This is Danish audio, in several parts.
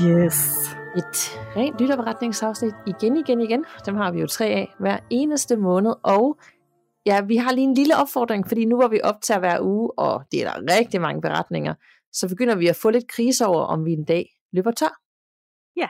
Yes. Et rent lytterberetningsafsnit igen, igen, igen. Dem har vi jo tre af hver eneste måned, og ja, vi har lige en lille opfordring, fordi nu hvor vi optager hver uge, og det er der rigtig mange beretninger, så begynder vi at få lidt krise over, om vi en dag løber tør. Ja.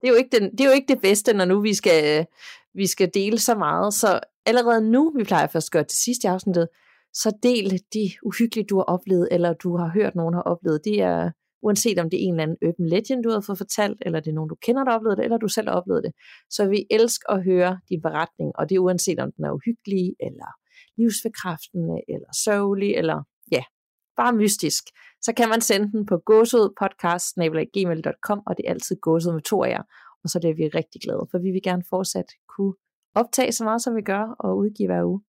Det er jo ikke, den, det, er jo ikke det bedste, når nu vi skal, vi skal dele så meget, så allerede nu, vi plejer først at gøre til sidst i afsnittet, så del de uhyggelige, du har oplevet, eller du har hørt, nogen har oplevet. Det er, uanset om det er en eller anden open legend, du har fået fortalt, eller det er nogen, du kender, der oplevede det, eller du selv har oplevet det. Så vi elsker at høre din beretning, og det er uanset om den er uhyggelig, eller livsforkræftende, eller sørgelig, eller ja, bare mystisk. Så kan man sende den på gåsødpodcast.gmail.com, og det er altid gåsød med to af jer, og så det er vi rigtig glade, for vi vil gerne fortsat kunne optage så meget, som vi gør, og udgive hver uge.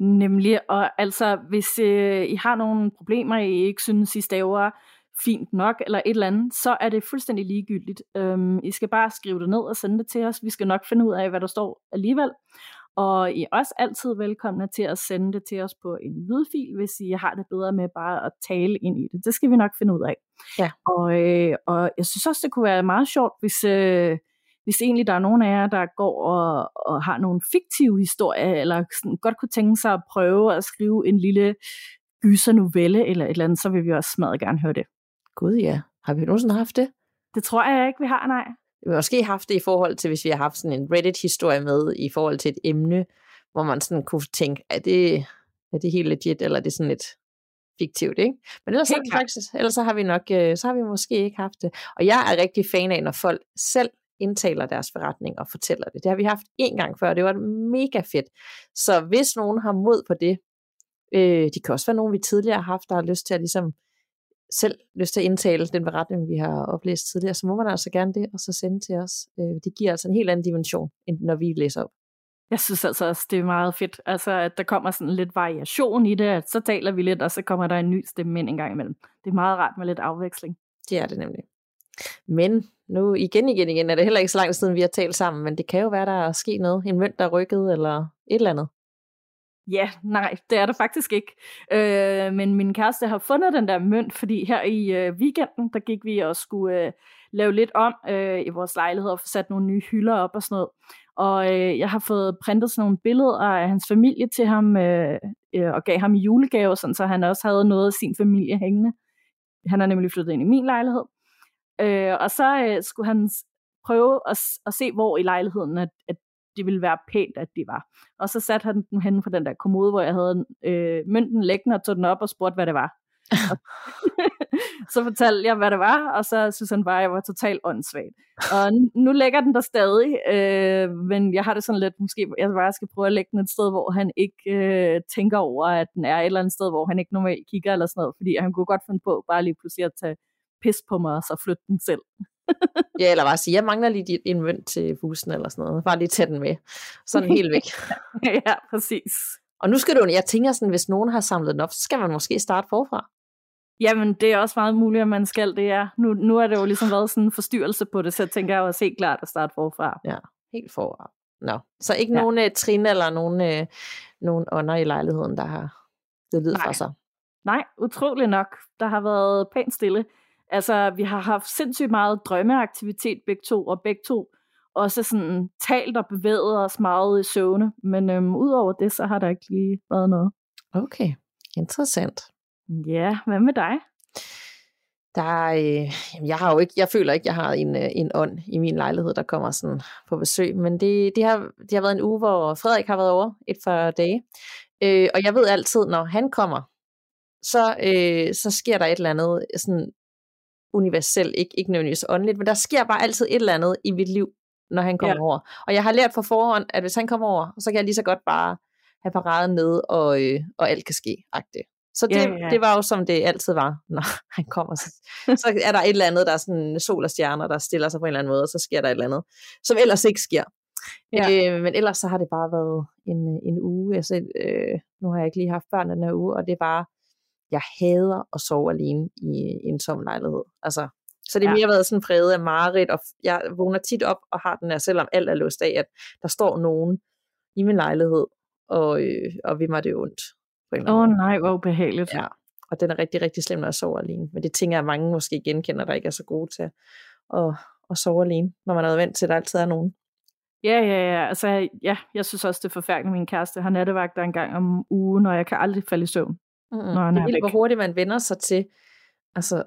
Nemlig, og altså, hvis øh, I har nogle problemer, I ikke synes, I staver fint nok, eller et eller andet, så er det fuldstændig ligegyldigt. Øhm, I skal bare skrive det ned og sende det til os. Vi skal nok finde ud af, hvad der står alligevel. Og I er også altid velkomne til at sende det til os på en lydfil, hvis I har det bedre med bare at tale ind i det. Det skal vi nok finde ud af. Ja. Og, øh, og jeg synes også, det kunne være meget sjovt, hvis... Øh, hvis egentlig der er nogen af jer, der går og, og har nogle fiktive historier, eller sådan, godt kunne tænke sig at prøve at skrive en lille gyser novelle eller et eller andet, så vil vi også smadret gerne høre det. Gud ja, har vi nogensinde haft det? Det tror jeg ikke, vi har, nej. Vi har måske haft det i forhold til, hvis vi har haft sådan en Reddit-historie med, i forhold til et emne, hvor man sådan kunne tænke, er det, er det helt legit, eller er det sådan lidt fiktivt, ikke? Men ellers, har vi faktisk, ellers så har vi nok, øh, så har vi måske ikke haft det. Og jeg er rigtig fan af, når folk selv indtaler deres forretning og fortæller det. Det har vi haft en gang før, og det var mega fedt. Så hvis nogen har mod på det, øh, de kan også være nogen, vi tidligere har haft, der har lyst til at ligesom selv lyst til at indtale den beretning, vi har oplæst tidligere, så må man altså gerne det, og så sende til os. Øh, det giver altså en helt anden dimension, end når vi læser op. Jeg synes altså også, det er meget fedt, altså at der kommer sådan lidt variation i det, at så taler vi lidt, og så kommer der en ny stemme ind en gang imellem. Det er meget rart med lidt afveksling. Det er det nemlig. Men nu igen, igen, igen er det heller ikke så lang siden, vi har talt sammen, men det kan jo være, der er sket noget. En mønt, der er rykket, eller et eller andet. Ja, nej, det er der faktisk ikke. Øh, men min kæreste har fundet den der mønt, fordi her i øh, weekenden, der gik vi og skulle øh, lave lidt om øh, i vores lejlighed og få sat nogle nye hylder op og sådan noget. Og øh, jeg har fået printet sådan nogle billeder af hans familie til ham øh, øh, og gav ham i julegave, sådan, så han også havde noget af sin familie hængende. Han er nemlig flyttet ind i min lejlighed. Øh, og så øh, skulle han prøve at, at se, hvor i lejligheden, at, at det ville være pænt, at de var. Og så satte han den hen på den der kommode, hvor jeg havde øh, mønten liggende og tog den op og spurgte, hvad det var. så fortalte jeg, hvad det var, og så synes han bare, at jeg var totalt åndssvagt. Og nu ligger den der stadig, øh, men jeg har det sådan lidt, måske jeg bare skal prøve at lægge den et sted, hvor han ikke øh, tænker over, at den er et eller andet sted, hvor han ikke normalt kigger eller sådan noget, fordi han kunne godt finde på bare lige pludselig at tage pis på mig, og så flytte den selv. ja, eller bare sige, jeg mangler lige en mønt til bussen eller sådan noget. Bare lige tage den med. Sådan helt væk. ja, præcis. Og nu skal du, jeg tænker sådan, hvis nogen har samlet den op, så skal man måske starte forfra. Jamen, det er også meget muligt, at man skal det, ja. Nu, nu er det jo ligesom været sådan en forstyrrelse på det, så jeg tænker jeg også helt klart at starte forfra. Ja, helt forfra. Nå. Så ikke ja. nogen uh, trin eller nogen, uh, nogen ånder i lejligheden, der har det lyd for sig? Nej, utrolig nok. Der har været pænt stille. Altså, vi har haft sindssygt meget drømmeaktivitet begge to, og begge to også sådan talt og bevæget os meget i søvne. Men øhm, udover det, så har der ikke lige været noget. Okay, interessant. Ja, hvad med dig? Der øh, jeg har jo ikke, jeg føler ikke, jeg har en, øh, en ånd i min lejlighed, der kommer sådan på besøg, men det, det, har, det har været en uge, hvor Frederik har været over et par dage, øh, og jeg ved altid, når han kommer, så, øh, så sker der et eller andet sådan universelt, ikke, ikke nødvendigvis åndeligt, men der sker bare altid et eller andet i mit liv, når han kommer ja. over. Og jeg har lært på forhånd, at hvis han kommer over, så kan jeg lige så godt bare have paraden ned, og, øh, og alt kan ske. -agtigt. Så det, ja, ja. det var jo som det altid var, når han kommer. Så, så er der et eller andet, der er sådan sol og stjerner, der stiller sig på en eller anden måde, og så sker der et eller andet, som ellers ikke sker. Ja. Øh, men ellers så har det bare været en, en uge. Altså, øh, nu har jeg ikke lige haft børn den her uge, og det er bare, jeg hader at sove alene i, en tom lejlighed. Altså, så det har ja. mere været sådan præget af mareridt, og jeg vågner tit op og har den her, selvom alt er låst af, at der står nogen i min lejlighed, og, øh, og vi mig det ondt. Åh oh, nej, hvor behageligt. Ja, og den er rigtig, rigtig slem, når jeg sover alene. Men det tænker jeg, mange måske genkender, der ikke er så gode til at, at sove alene, når man er vant til, at der altid er nogen. Ja, ja, ja. Altså, ja, jeg synes også, det er forfærdeligt, min kæreste har nattevagter en gang om ugen, og jeg kan aldrig falde i søvn. Mm-hmm. Når han det er vildt, hvor hurtigt man vender sig til. Altså,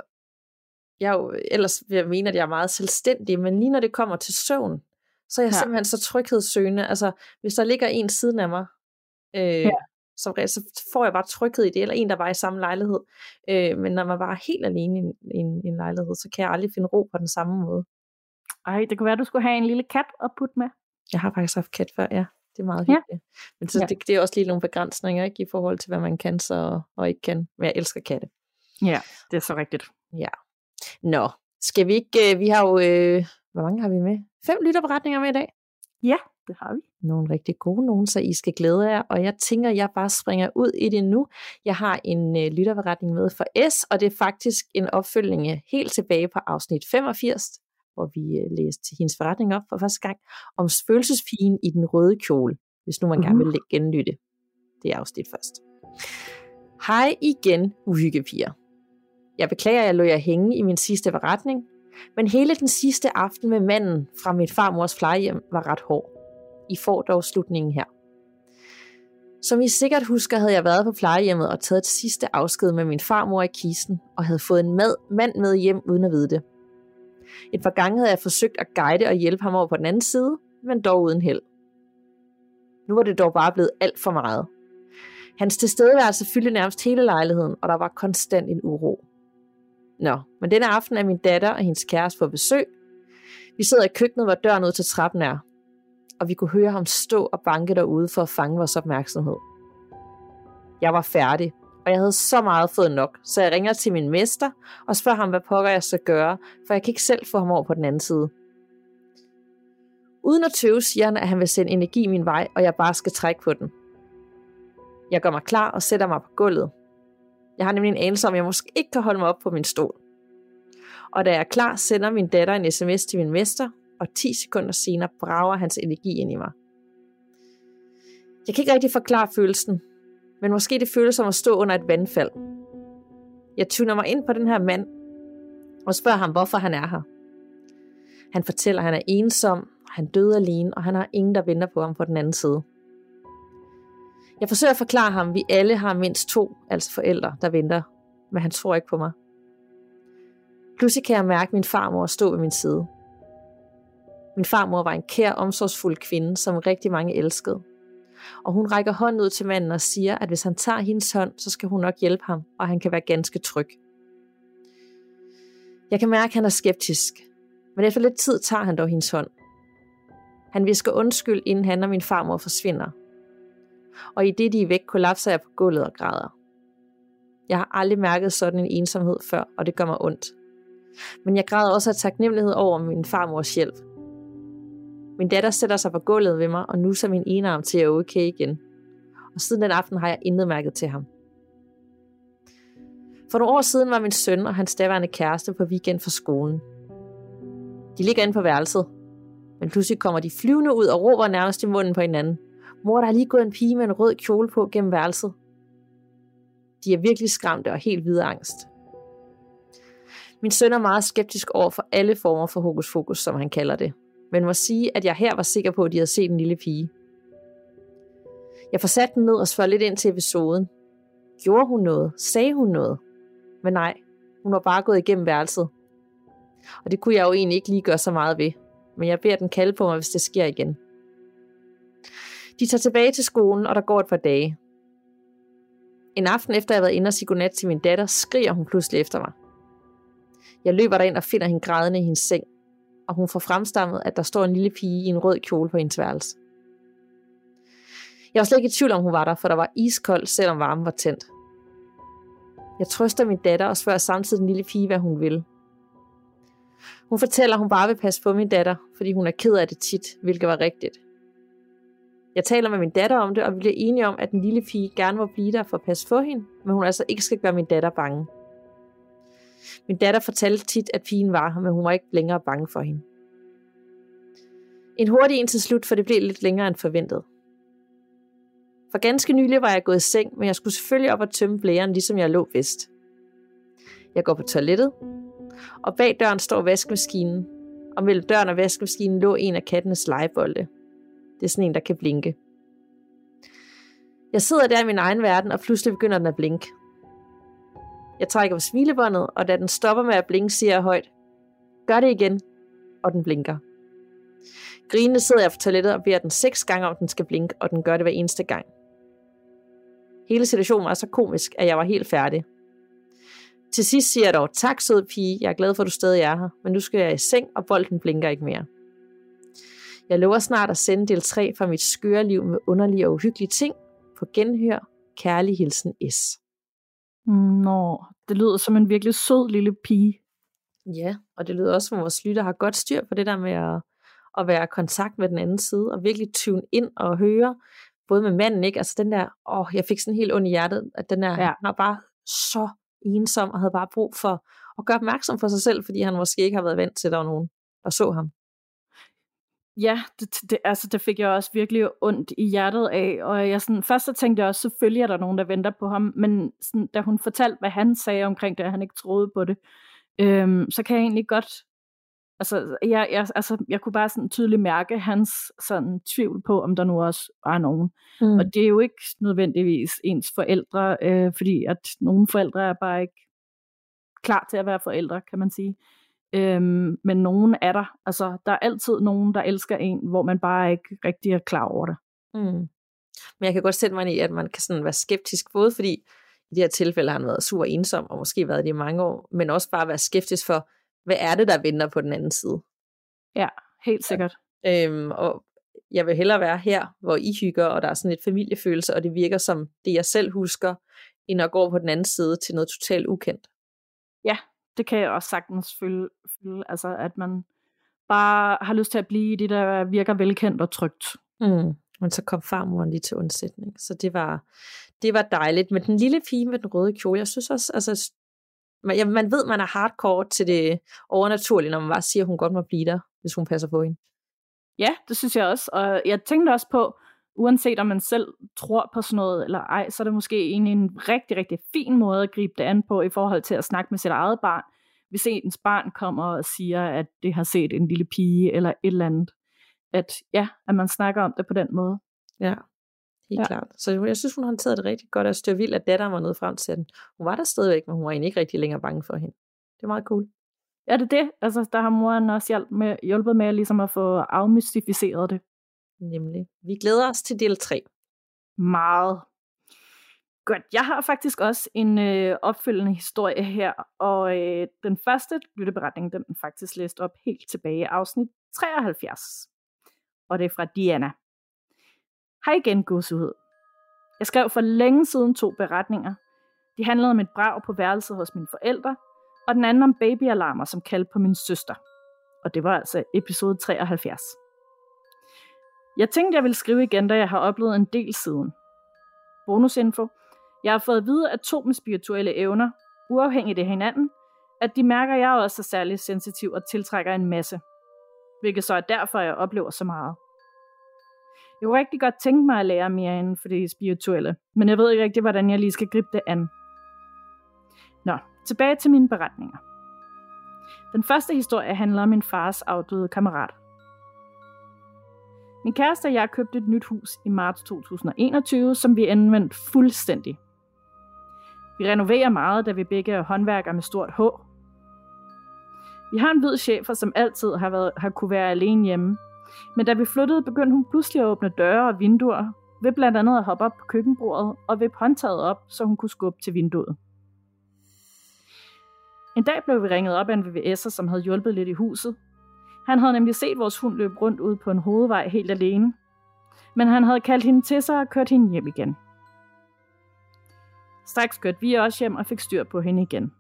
jeg jo, ellers vil jeg mene, at jeg er meget selvstændig, men lige når det kommer til søvn, så er jeg ja. simpelthen så tryghedssøgende. Altså, hvis der ligger en siden af mig, øh, ja. som, så får jeg bare tryghed i det, eller en, der var i samme lejlighed. Øh, men når man bare er helt alene i en, i, en, i en lejlighed, så kan jeg aldrig finde ro på den samme måde. Ej, det kunne være, at du skulle have en lille kat at putte med. Jeg har faktisk haft kat før, ja. Det er meget hyggeligt. Ja. Men så ja. det, det er også lige nogle begrænsninger, ikke, i forhold til, hvad man kan så og ikke kan. Men jeg elsker katte. Ja, det er så rigtigt. Ja. Nå, skal vi ikke, øh, vi har jo, øh, hvor mange har vi med? Fem lytterberetninger med i dag. Ja, det har vi. Nogle rigtig gode nogen, så I skal glæde jer. Og jeg tænker, jeg bare springer ud i det nu. Jeg har en øh, lytterberetning med for S, og det er faktisk en opfølgning helt tilbage på afsnit 85, hvor vi øh, læste hendes forretning op for første gang, om spøgelsespigen i den røde kjole, hvis nu man gerne vil genlytte det afsnit først. Hej igen, uhyggepiger. Jeg beklager, at jeg lå jer hænge i min sidste forretning, men hele den sidste aften med manden fra mit farmors plejehjem var ret hård. I får dog slutningen her. Som I sikkert husker, havde jeg været på plejehjemmet og taget et sidste afsked med min farmor i kisten og havde fået en mad, mand med hjem uden at vide det. Et par gange havde jeg forsøgt at guide og hjælpe ham over på den anden side, men dog uden held. Nu var det dog bare blevet alt for meget. Hans tilstedeværelse fyldte nærmest hele lejligheden, og der var konstant en uro. Nå, men denne aften er min datter og hendes kæreste på besøg. Vi sidder i køkkenet, hvor døren ud til trappen er, og vi kunne høre ham stå og banke derude for at fange vores opmærksomhed. Jeg var færdig, og jeg havde så meget fået nok, så jeg ringer til min mester og spørger ham, hvad pokker jeg skal gøre, for jeg kan ikke selv få ham over på den anden side. Uden at tøve siger han, at han vil sende energi min vej, og jeg bare skal trække på den. Jeg gør mig klar og sætter mig på gulvet. Jeg har nemlig en anelse om, at jeg måske ikke kan holde mig op på min stol. Og da jeg er klar, sender min datter en sms til min mester, og 10 sekunder senere brager hans energi ind i mig. Jeg kan ikke rigtig forklare følelsen, men måske det føles som at stå under et vandfald. Jeg tuner mig ind på den her mand, og spørger ham, hvorfor han er her. Han fortæller, at han er ensom, han døde alene, og han har ingen, der venter på ham på den anden side. Jeg forsøger at forklare ham, at vi alle har mindst to, altså forældre, der venter, men han tror ikke på mig. Pludselig kan jeg mærke min farmor stå ved min side. Min farmor var en kær, omsorgsfuld kvinde, som rigtig mange elskede. Og hun rækker hånden ud til manden og siger, at hvis han tager hendes hånd, så skal hun nok hjælpe ham, og han kan være ganske tryg. Jeg kan mærke, at han er skeptisk, men efter lidt tid tager han dog hendes hånd. Han visker undskyld, inden han og min farmor forsvinder, og i det de er væk, kollapser jeg på gulvet og græder. Jeg har aldrig mærket sådan en ensomhed før, og det gør mig ondt. Men jeg græder også af taknemmelighed over min farmors hjælp. Min datter sætter sig på gulvet ved mig og nusser min ene arm til at okay igen. Og siden den aften har jeg intet mærket til ham. For nogle år siden var min søn og hans daværende kæreste på weekend for skolen. De ligger inde på værelset, men pludselig kommer de flyvende ud og råber nærmest i munden på hinanden. Mor, der har lige gået en pige med en rød kjole på gennem værelset. De er virkelig skræmte og helt hvide angst. Min søn er meget skeptisk over for alle former for hokus fokus, som han kalder det, men må sige, at jeg her var sikker på, at de havde set en lille pige. Jeg får sat den ned og spørger lidt ind til episoden. Gjorde hun noget? Sagde hun noget? Men nej, hun var bare gået igennem værelset. Og det kunne jeg jo egentlig ikke lige gøre så meget ved, men jeg beder den kalde på mig, hvis det sker igen. De tager tilbage til skolen, og der går et par dage. En aften efter jeg har været inde og sige godnat til min datter, skriger hun pludselig efter mig. Jeg løber derind og finder hende grædende i hendes seng, og hun får fremstammet, at der står en lille pige i en rød kjole på hendes værelse. Jeg var slet ikke i tvivl om, hun var der, for der var iskold, selvom varmen var tændt. Jeg trøster min datter og spørger samtidig den lille pige, hvad hun vil. Hun fortæller, at hun bare vil passe på min datter, fordi hun er ked af det tit, hvilket var rigtigt. Jeg taler med min datter om det, og vi bliver enige om, at den lille pige gerne må blive der for at passe på hende, men hun altså ikke skal gøre min datter bange. Min datter fortalte tit, at pigen var her, men hun var ikke længere bange for hende. En hurtig en til slut, for det blev lidt længere end forventet. For ganske nylig var jeg gået i seng, men jeg skulle selvfølgelig op og tømme blæren, ligesom jeg lå vist. Jeg går på toilettet, og bag døren står vaskemaskinen, og mellem døren og vaskemaskinen lå en af kattenes legebolde. Det er sådan en, der kan blinke. Jeg sidder der i min egen verden, og pludselig begynder den at blinke. Jeg trækker på smilebåndet, og da den stopper med at blinke, siger jeg højt, gør det igen, og den blinker. Grinende sidder jeg på toilettet og beder den seks gange, om den skal blinke, og den gør det hver eneste gang. Hele situationen var så komisk, at jeg var helt færdig. Til sidst siger jeg dog, tak søde pige, jeg er glad for, at du stadig er her, men nu skal jeg i seng, og bolden blinker ikke mere. Jeg lover snart at sende del 3 fra mit skøre liv med underlige og uhyggelige ting på genhør. Kærlig hilsen S. Nå, det lyder som en virkelig sød lille pige. Ja, og det lyder også, som vores lytter har godt styr på det der med at, at være i kontakt med den anden side, og virkelig tune ind og høre, både med manden, ikke? Altså den der, åh, jeg fik sådan helt ondt i hjertet, at den der, ja. han var bare så ensom, og havde bare brug for at gøre opmærksom for sig selv, fordi han måske ikke har været vant til, at der var nogen, der så ham. Ja, det, det, altså, det fik jeg også virkelig ondt i hjertet af, og jeg sådan, først så tænkte jeg også, selvfølgelig er der nogen, der venter på ham, men sådan, da hun fortalte, hvad han sagde omkring det, at han ikke troede på det, øhm, så kan jeg egentlig godt, altså jeg, jeg, altså, jeg kunne bare sådan tydeligt mærke hans sådan tvivl på, om der nu også var nogen. Mm. Og det er jo ikke nødvendigvis ens forældre, øh, fordi at nogle forældre er bare ikke klar til at være forældre, kan man sige. Øhm, men nogen er der. Altså, der er altid nogen, der elsker en, hvor man bare ikke rigtig er klar over det. Mm. Men jeg kan godt sætte mig i, at man kan sådan være skeptisk, både fordi i det her tilfælde har han været sur ensom, og måske været det i mange år, men også bare være skeptisk for, hvad er det, der venter på den anden side? Ja, helt sikkert. Ja. Øhm, og jeg vil hellere være her, hvor I hygger, og der er sådan et familiefølelse, og det virker som det, jeg selv husker, end at gå på den anden side til noget totalt ukendt. Det kan jeg også sagtens føle, føle altså at man bare har lyst til at blive i det, der virker velkendt og trygt. Mm. Men så kom farmoren lige til undsætning. Så det var, det var dejligt. Men den lille pige med den røde kjole, jeg synes også, altså, man, ja, man ved, man er hardcore til det overnaturlige, når man bare siger, at hun godt må blive der, hvis hun passer på hende. Ja, det synes jeg også. Og jeg tænkte også på, uanset om man selv tror på sådan noget eller ej, så er det måske egentlig en rigtig, rigtig fin måde at gribe det an på i forhold til at snakke med sit eget barn. Hvis ens barn kommer og siger, at det har set en lille pige eller et eller andet. At ja, at man snakker om det på den måde. Ja, helt ja. klart. Så jeg synes, hun håndterede det rigtig godt, og det er vildt, at datteren var nået frem til den. Hun var der stadigvæk, men hun var egentlig ikke rigtig længere bange for hende. Det er meget cool. Ja, det er det. Altså, der har moren også hjulpet med, hjulpet med ligesom at få afmystificeret det. Nemlig. Vi glæder os til del 3. Meget. Godt, jeg har faktisk også en øh, opfølgende historie her, og øh, den første lytteberetning, den er faktisk læst op helt tilbage i afsnit 73. Og det er fra Diana. Hej igen, godsehud. Jeg skrev for længe siden to beretninger. De handlede om et brag på værelset hos mine forældre, og den anden om babyalarmer, som kaldte på min søster. Og det var altså episode 73. Jeg tænkte, jeg ville skrive igen, da jeg har oplevet en del siden. Bonusinfo. Jeg har fået at vide, at to med spirituelle evner, uafhængigt af hinanden, at de mærker, at jeg også er særlig sensitiv og tiltrækker en masse. Hvilket så er derfor, jeg oplever så meget. Jeg kunne rigtig godt tænke mig at lære mere inden for det spirituelle, men jeg ved ikke rigtig, hvordan jeg lige skal gribe det an. Nå, tilbage til mine beretninger. Den første historie handler om min fars afdøde kammerat. Min kæreste og jeg købte et nyt hus i marts 2021, som vi anvendte fuldstændig. Vi renoverer meget, da vi begge er håndværkere med stort H. Vi har en hvid chefer, som altid har, været, har kunne være alene hjemme. Men da vi flyttede, begyndte hun pludselig at åbne døre og vinduer, ved blandt andet at hoppe op på køkkenbordet og vippe håndtaget op, så hun kunne skubbe til vinduet. En dag blev vi ringet op af en VVS'er, som havde hjulpet lidt i huset, han havde nemlig set vores hund løbe rundt ud på en hovedvej helt alene. Men han havde kaldt hende til sig og kørt hende hjem igen. Straks kørte vi også hjem og fik styr på hende igen.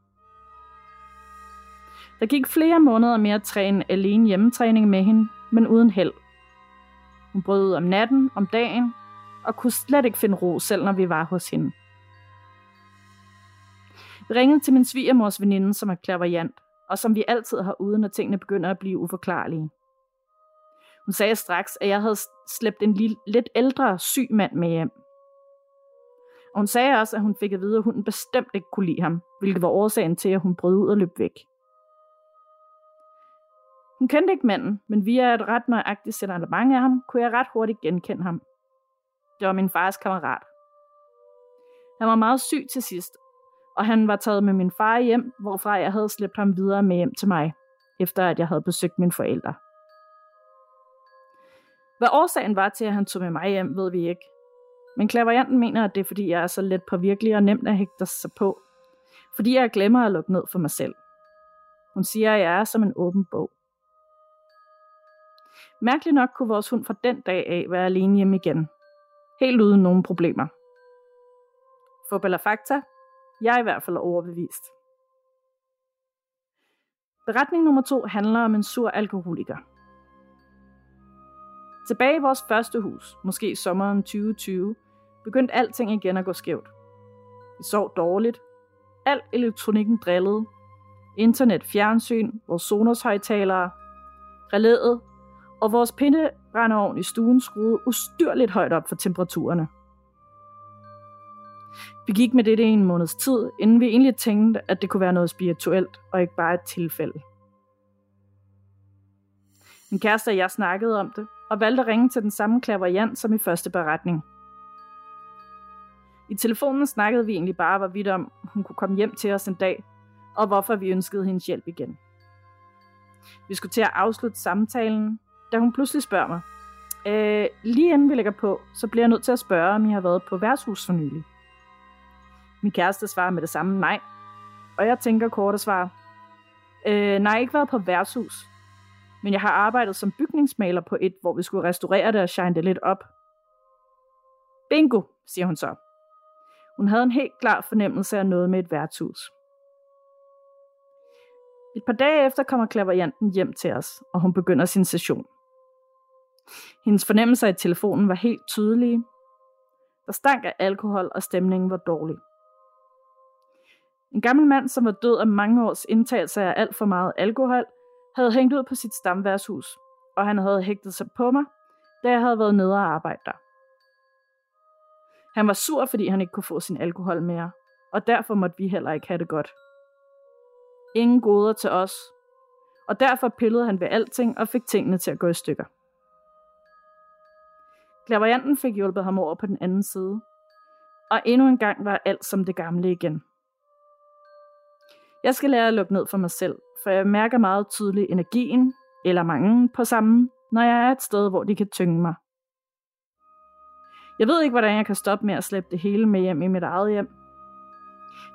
Der gik flere måneder med at træne alene hjemmetræning med hende, men uden held. Hun brød ud om natten, om dagen, og kunne slet ikke finde ro, selv når vi var hos hende. Vi ringede til min svigermors veninde, som er klaverjant, og som vi altid har ude, når tingene begynder at blive uforklarlige. Hun sagde straks, at jeg havde slæbt en lille, lidt ældre syg mand med hjem. Og hun sagde også, at hun fik at vide, at hunden bestemt ikke kunne lide ham, hvilket var årsagen til, at hun brød ud og løb væk. Hun kendte ikke manden, men via et ret nøjagtigt signalement af ham, kunne jeg ret hurtigt genkende ham. Det var min fars kammerat. Han var meget syg til sidst, og han var taget med min far hjem, hvorfra jeg havde slæbt ham videre med hjem til mig, efter at jeg havde besøgt mine forældre. Hvad årsagen var til, at han tog med mig hjem, ved vi ikke. Men klaverianten mener, at det er, fordi jeg er så let påvirkelig og nemt at hægte sig på. Fordi jeg glemmer at lukke ned for mig selv. Hun siger, at jeg er som en åben bog. Mærkeligt nok kunne vores hund fra den dag af være alene hjemme igen. Helt uden nogen problemer. For eller fakta? Jeg er i hvert fald overbevist. Beretning nummer to handler om en sur alkoholiker. Tilbage i vores første hus, måske i sommeren 2020, begyndte alting igen at gå skævt. Vi sov dårligt. Al elektronikken drillede. Internet, fjernsyn, vores Sonos højtalere, relæet og vores pindebrændeovn i stuen skruede ustyrligt højt op for temperaturerne. Vi gik med det i en måneds tid, inden vi egentlig tænkte, at det kunne være noget spirituelt, og ikke bare et tilfælde. Min kæreste og jeg snakkede om det, og valgte at ringe til den samme klaverjant som i første beretning. I telefonen snakkede vi egentlig bare, hvorvidt om hun kunne komme hjem til os en dag, og hvorfor vi ønskede hendes hjælp igen. Vi skulle til at afslutte samtalen, da hun pludselig spørger mig, øh, lige inden vi lægger på, så bliver jeg nødt til at spørge, om I har været på værtshus for nylig. Min kæreste svarer med det samme nej, og jeg tænker kort og svarer, øh, nej, ikke været på værtshus, men jeg har arbejdet som bygningsmaler på et, hvor vi skulle restaurere det og shine det lidt op. Bingo, siger hun så. Hun havde en helt klar fornemmelse af noget med et værtshus. Et par dage efter kommer klaverianten hjem til os, og hun begynder sin session. Hendes fornemmelser i telefonen var helt tydelige. Der stank af alkohol, og stemningen var dårlig. En gammel mand, som var død af mange års indtagelse af alt for meget alkohol, havde hængt ud på sit stamværshus, og han havde hægtet sig på mig, da jeg havde været nede og arbejde der. Han var sur, fordi han ikke kunne få sin alkohol mere, og derfor måtte vi heller ikke have det godt. Ingen goder til os, og derfor pillede han ved alting og fik tingene til at gå i stykker. Klaverianten fik hjulpet ham over på den anden side, og endnu en gang var alt som det gamle igen. Jeg skal lære at lukke ned for mig selv, for jeg mærker meget tydeligt energien, eller mange på sammen, når jeg er et sted, hvor de kan tynge mig. Jeg ved ikke, hvordan jeg kan stoppe med at slæbe det hele med hjem i mit eget hjem.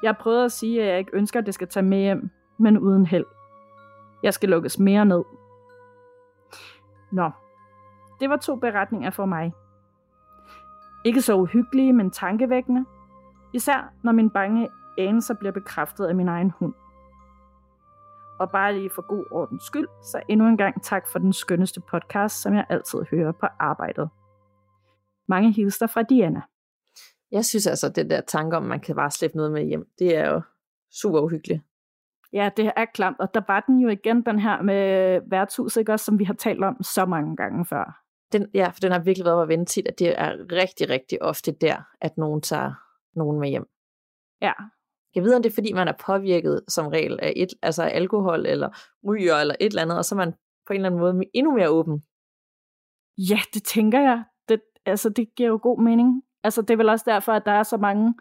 Jeg har prøvet at sige, at jeg ikke ønsker, at det skal tage med hjem, men uden held. Jeg skal lukkes mere ned. Nå, det var to beretninger for mig. Ikke så uhyggelige, men tankevækkende. Især når min bange anelser bliver bekræftet af min egen hund. Og bare lige for god ordens skyld, så endnu en gang tak for den skønneste podcast, som jeg altid hører på arbejdet. Mange hilser fra Diana. Jeg synes altså, det der tanke om, at man kan bare slippe noget med hjem, det er jo super uhyggeligt. Ja, det er klamt, og der var den jo igen, den her med værtshus, ikke også, som vi har talt om så mange gange før. Den, ja, for den har virkelig været at vente til, at det er rigtig, rigtig ofte der, at nogen tager nogen med hjem. Ja, jeg ved, om det er, fordi man er påvirket som regel af et, altså alkohol, eller ryger, eller et eller andet, og så er man på en eller anden måde endnu mere åben. Ja, det tænker jeg. Det, altså, det giver jo god mening. Altså, det er vel også derfor, at der er så mange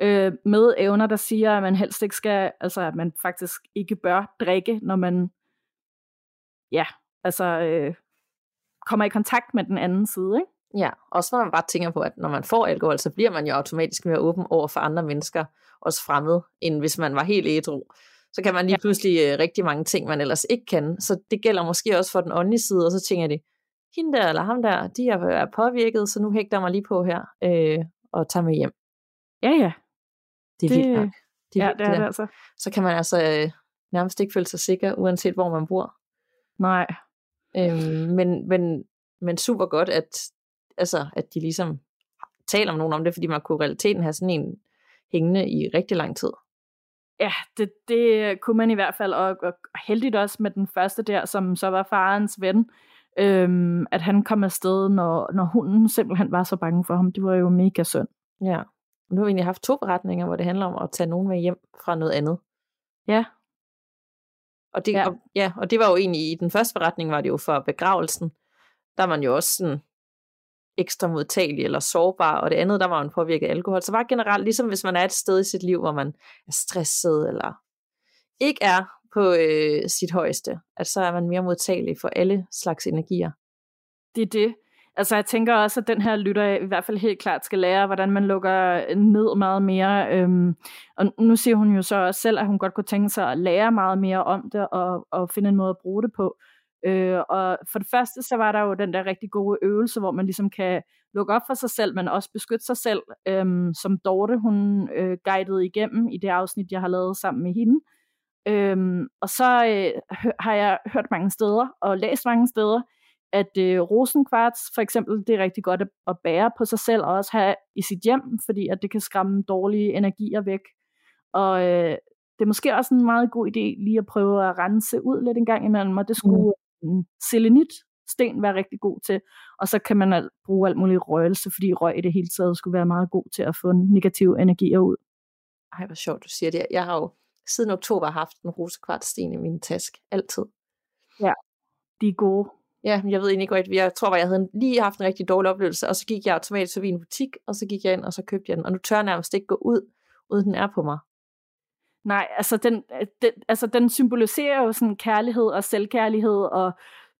øh, medevner, der siger, at man helst ikke skal, altså, at man faktisk ikke bør drikke, når man, ja, altså, øh, kommer i kontakt med den anden side, ikke? Ja, også når man bare tænker på, at når man får alkohol, så bliver man jo automatisk mere åben over for andre mennesker, også fremmed, end hvis man var helt ædru. Så kan man lige pludselig øh, rigtig mange ting, man ellers ikke kan. Så det gælder måske også for den åndelige side, og så tænker de, hende der eller ham der, de er påvirket, så nu hægter mig lige på her øh, og tager med hjem. Ja, ja. Det er det, vildt nok. Det er ja, det er det altså. Så kan man altså øh, nærmest ikke føle sig sikker, uanset hvor man bor. Nej. Øhm, men, men, men super godt, at, altså, at de ligesom taler om nogen om det, fordi man kunne i realiteten have sådan en hængende i rigtig lang tid. Ja, det, det kunne man i hvert fald, og, og heldigt også med den første der, som så var farens ven, øhm, at han kom afsted, når, når hunden simpelthen var så bange for ham. Det var jo mega synd. Ja, nu har vi egentlig haft to beretninger, hvor det handler om at tage nogen med hjem fra noget andet. Ja. Og det, ja. Og, ja, og det var jo egentlig, i den første beretning var det jo for begravelsen, der var man jo også sådan ekstra modtagelig eller sårbar, og det andet, der var en påvirket af alkohol. Så var generelt, ligesom hvis man er et sted i sit liv, hvor man er stresset, eller ikke er på øh, sit højeste, at så er man mere modtagelig for alle slags energier. Det er det. Altså jeg tænker også, at den her lytter i hvert fald helt klart skal lære, hvordan man lukker ned meget mere. Øhm, og nu siger hun jo så også selv, at hun godt kunne tænke sig at lære meget mere om det, og, og finde en måde at bruge det på. Øh, og for det første, så var der jo den der rigtig gode øvelse, hvor man ligesom kan lukke op for sig selv, men også beskytte sig selv, øhm, som Dorte, hun øh, guidede igennem i det afsnit, jeg har lavet sammen med hende. Øhm, og så øh, har jeg hørt mange steder, og læst mange steder, at øh, rosenkvarts for eksempel, det er rigtig godt at, at bære på sig selv, og også have i sit hjem, fordi at det kan skræmme dårlige energier væk. Og øh, det er måske også en meget god idé lige at prøve at rense ud lidt en gang imellem, og det skulle mm. Selenit sten være rigtig god til, og så kan man al- bruge alt muligt røgelse, fordi røg i det hele taget skulle være meget god til at få negative energier ud. Ej, hvor sjovt, du siger det. Jeg har jo siden oktober haft en rosekvartsten i min taske. Altid. Ja, de er gode. Ja, jeg ved egentlig ikke godt. Jeg tror, at jeg havde lige haft en rigtig dårlig oplevelse, og så gik jeg automatisk forbi en butik, og så gik jeg ind, og så købte jeg den. Og nu tør jeg nærmest ikke gå ud, uden den er på mig. Nej, altså den, øh, den, altså den symboliserer jo sådan kærlighed og selvkærlighed og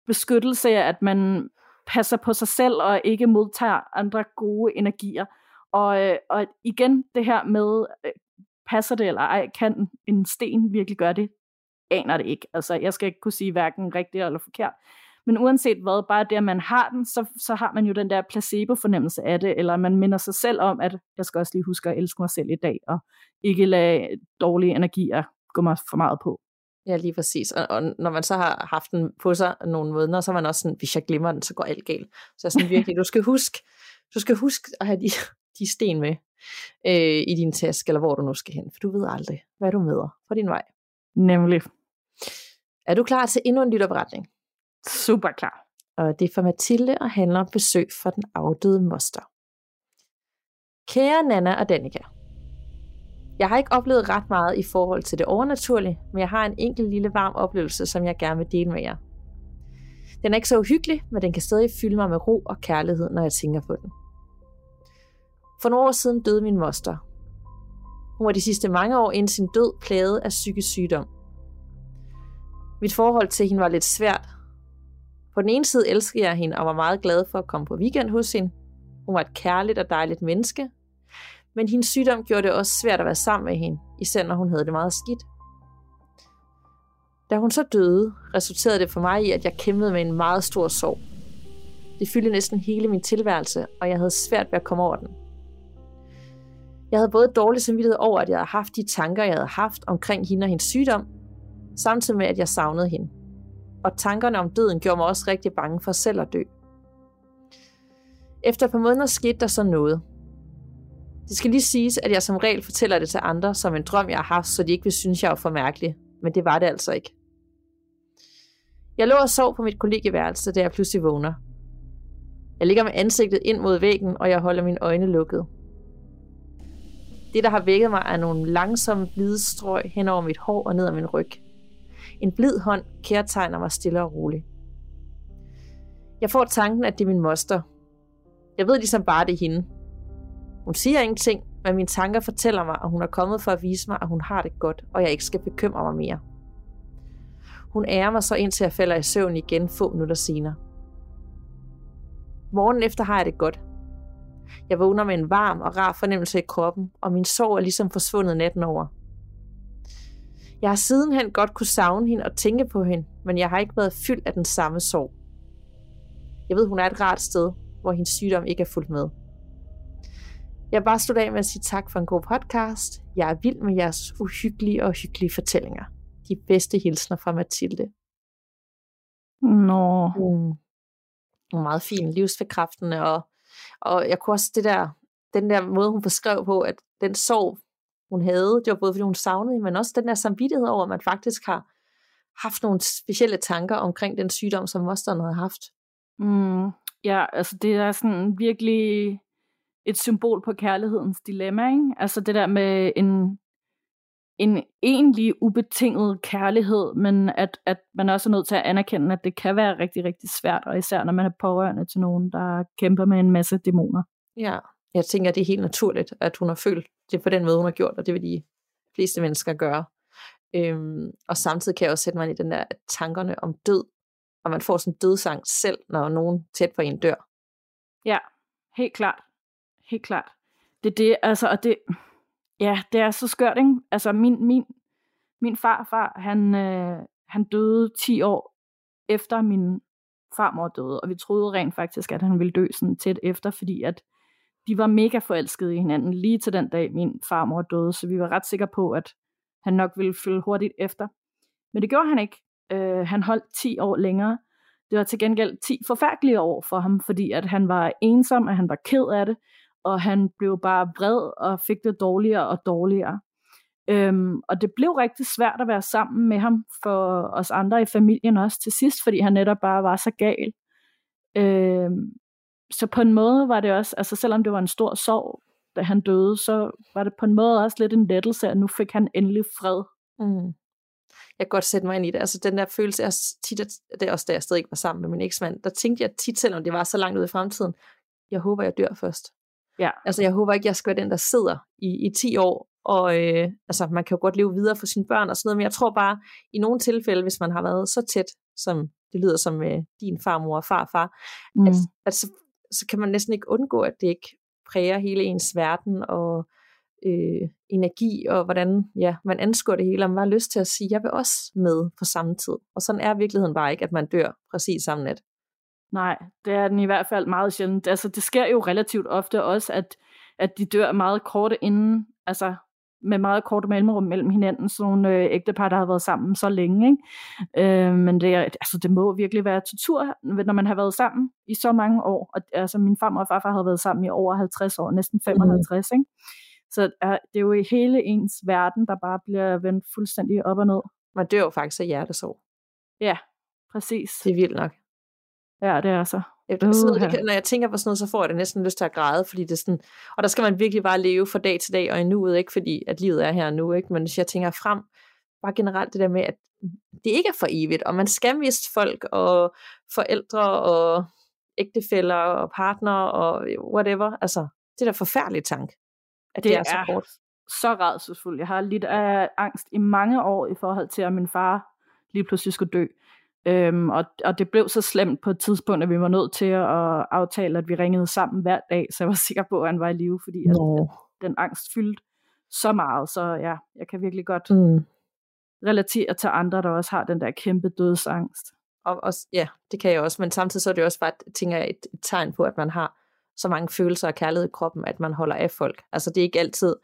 beskyttelse af, at man passer på sig selv og ikke modtager andre gode energier. Og, øh, og igen det her med, øh, passer det eller ej, kan en sten virkelig gøre det? Aner det ikke. Altså jeg skal ikke kunne sige hverken rigtigt eller forkert. Men uanset hvad, bare det, at man har den, så, så har man jo den der placebo-fornemmelse af det, eller man minder sig selv om, at jeg skal også lige huske at elske mig selv i dag, og ikke lade dårlige energier gå mig for meget på. Ja, lige præcis. Og, og når man så har haft den på sig nogle måneder, så er man også sådan, hvis jeg glemmer den, så går alt galt. Så jeg sådan virkelig, du skal huske, du skal huske at have de, de sten med øh, i din taske, eller hvor du nu skal hen, for du ved aldrig, hvad du møder på din vej. Nemlig. Er du klar til endnu en lytterberetning? Super klar. Og det er for Mathilde og handler om besøg for den afdøde moster. Kære Nana og Danika. Jeg har ikke oplevet ret meget i forhold til det overnaturlige, men jeg har en enkelt lille varm oplevelse, som jeg gerne vil dele med jer. Den er ikke så uhyggelig, men den kan stadig fylde mig med ro og kærlighed, når jeg tænker på den. For nogle år siden døde min moster. Hun var de sidste mange år inden sin død plaget af psykisk sygdom. Mit forhold til hende var lidt svært, på den ene side elskede jeg hende og var meget glad for at komme på weekend hos hende. Hun var et kærligt og dejligt menneske. Men hendes sygdom gjorde det også svært at være sammen med hende, især når hun havde det meget skidt. Da hun så døde, resulterede det for mig i, at jeg kæmpede med en meget stor sorg. Det fyldte næsten hele min tilværelse, og jeg havde svært ved at komme over den. Jeg havde både dårlig samvittighed over, at jeg havde haft de tanker, jeg havde haft omkring hende og hendes sygdom, samtidig med, at jeg savnede hende og tankerne om døden gjorde mig også rigtig bange for selv at dø. Efter et par måneder skete der så noget. Det skal lige siges, at jeg som regel fortæller det til andre som en drøm, jeg har haft, så de ikke vil synes, jeg er for mærkelig. Men det var det altså ikke. Jeg lå og sov på mit kollegeværelse, da jeg pludselig vågner. Jeg ligger med ansigtet ind mod væggen, og jeg holder mine øjne lukket. Det, der har vækket mig, er nogle langsomme hvide strøg hen over mit hår og ned ad min ryg. En blid hånd kærtegner mig stille og roligt. Jeg får tanken, at det er min moster. Jeg ved ligesom bare, det er hende. Hun siger ingenting, men mine tanker fortæller mig, at hun er kommet for at vise mig, at hun har det godt, og jeg ikke skal bekymre mig mere. Hun ærer mig så indtil jeg falder i søvn igen få minutter senere. Morgen efter har jeg det godt. Jeg vågner med en varm og rar fornemmelse i kroppen, og min sorg er ligesom forsvundet natten over. Jeg har sidenhen godt kunne savne hende og tænke på hende, men jeg har ikke været fyldt af den samme sorg. Jeg ved, hun er et rart sted, hvor hendes sygdom ikke er fuldt med. Jeg vil bare slutte af med at sige tak for en god podcast. Jeg er vild med jeres uhyggelige og hyggelige fortællinger. De bedste hilsner fra Mathilde. Nå. Mm. Meget fin, livsforkræftende, og, og jeg kunne også det der, den der måde, hun beskrev på, at den sorg, hun havde, det var både fordi hun savnede, men også den der samvittighed over, at man faktisk har haft nogle specielle tanker omkring den sygdom, som mosteren havde haft. Mm, ja, altså det er sådan virkelig et symbol på kærlighedens dilemma, ikke? Altså det der med en, en egentlig ubetinget kærlighed, men at, at man også er nødt til at anerkende, at det kan være rigtig, rigtig svært, og især når man er pårørende til nogen, der kæmper med en masse dæmoner. Ja, jeg tænker, at det er helt naturligt, at hun har følt det på den måde, hun har gjort, og det vil de fleste mennesker gøre. Øhm, og samtidig kan jeg også sætte mig ind i den der tankerne om død, og man får sådan en dødsang selv, når nogen tæt på en dør. Ja, helt klart. Helt klart. Det er det, altså, og det, ja, det er så skørt, ikke? Altså, min, min, min farfar, han, øh, han døde 10 år efter min farmor døde, og vi troede rent faktisk, at han ville dø sådan tæt efter, fordi at de var mega forelskede i hinanden lige til den dag, min farmor døde, så vi var ret sikre på, at han nok ville følge hurtigt efter. Men det gjorde han ikke. Øh, han holdt 10 år længere. Det var til gengæld 10 forfærdelige år for ham, fordi at han var ensom, og han var ked af det, og han blev bare vred og fik det dårligere og dårligere. Øhm, og det blev rigtig svært at være sammen med ham for os andre i familien også til sidst, fordi han netop bare var så gal. Øhm, så på en måde var det også, altså selvom det var en stor sorg, da han døde, så var det på en måde også lidt en lettelse, at nu fik han endelig fred. Mm. Jeg kan godt sætte mig ind i det. Altså den der følelse, jeg tit, det er også da jeg stadig ikke var sammen med min eksmand, der tænkte jeg tit, selvom det var så langt ud i fremtiden, jeg håber, jeg dør først. Ja. Altså jeg håber ikke, jeg skal være den, der sidder i, i 10 år, og øh, altså man kan jo godt leve videre for sine børn og sådan noget, men jeg tror bare, i nogle tilfælde, hvis man har været så tæt, som det lyder som med din farmor og farfar, mm. at, at så, så kan man næsten ikke undgå, at det ikke præger hele ens verden og øh, energi, og hvordan ja, man anskuer det hele, og man har lyst til at sige, jeg vil også med på samme tid. Og sådan er virkeligheden bare ikke, at man dør præcis samme nat. Nej, det er den i hvert fald meget sjældent. Altså, det sker jo relativt ofte også, at, at de dør meget kort inden, altså med meget kort mellemrum mellem hinanden, sådan nogle øh, ægtepar, der har været sammen så længe. Ikke? Øh, men det, altså, det må virkelig være tortur, når man har været sammen i så mange år. Og, altså, min far og farfar har været sammen i over 50 år, næsten 55. Mm. Ikke? Så øh, det er jo hele ens verden, der bare bliver vendt fuldstændig op og ned. Man dør jo faktisk af hjertesorg. Ja, præcis. Det er vildt nok. Ja, det er så. Efter, uh, sådan noget, når jeg tænker på sådan noget, så får jeg det næsten lyst til at græde, fordi det er sådan, og der skal man virkelig bare leve fra dag til dag og i nuet, ikke fordi at livet er her nu, ikke? men hvis jeg tænker frem, bare generelt det der med, at det ikke er for evigt, og man skal miste folk og forældre og ægtefæller og partner og whatever, altså det er da forfærdeligt tank, at det, det er, er så kort. så rædselsfuldt. Jeg har lidt af angst i mange år i forhold til, at min far lige pludselig skulle dø. Øhm, og, og det blev så slemt på et tidspunkt, at vi var nødt til at aftale, at vi ringede sammen hver dag, så jeg var sikker på, at han var i live, fordi at, at den angst fyldte så meget. Så ja, jeg kan virkelig godt mm. relatere til andre, der også har den der kæmpe dødsangst. Og også, ja, det kan jeg også, men samtidig så er det også bare, tænker jeg, et, et tegn på, at man har så mange følelser og kærlighed i kroppen, at man holder af folk. Altså det er ikke altid